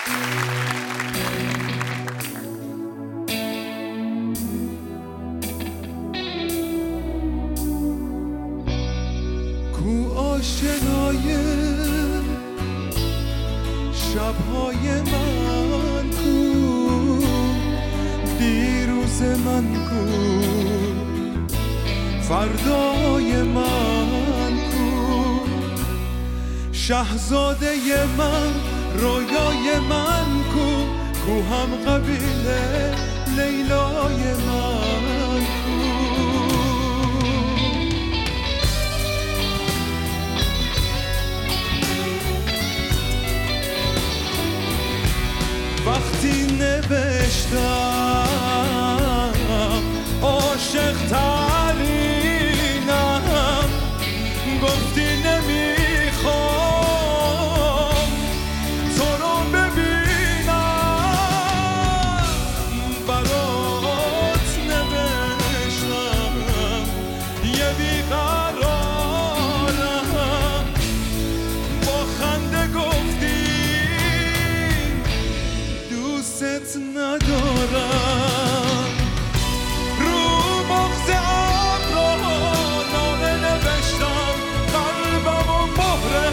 کو آشنای شبهای من کو دیروز من کو فردای من کو شهزاده من رویای من کو کو هم قبیله لیلای من کو. وقتی نوشتم ندارم. رو بغز ابرا نامه نوشتم. قلبم و مهره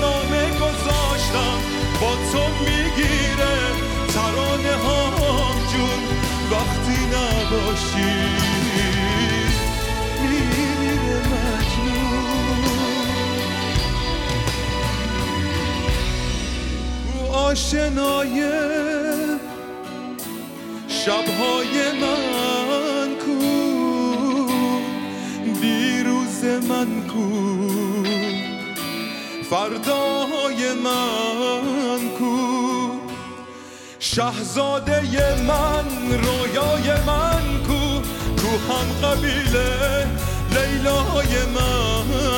نامه گذاشتم. با تو می‌گیره ترانه هام جون. وقتی نباشی میمیره مجنون. آشنای شبهای من کو؟ دیروز من کو؟ فردای من کو؟ شهزاده من رویای من کو؟ کو هم قبیله لیلای من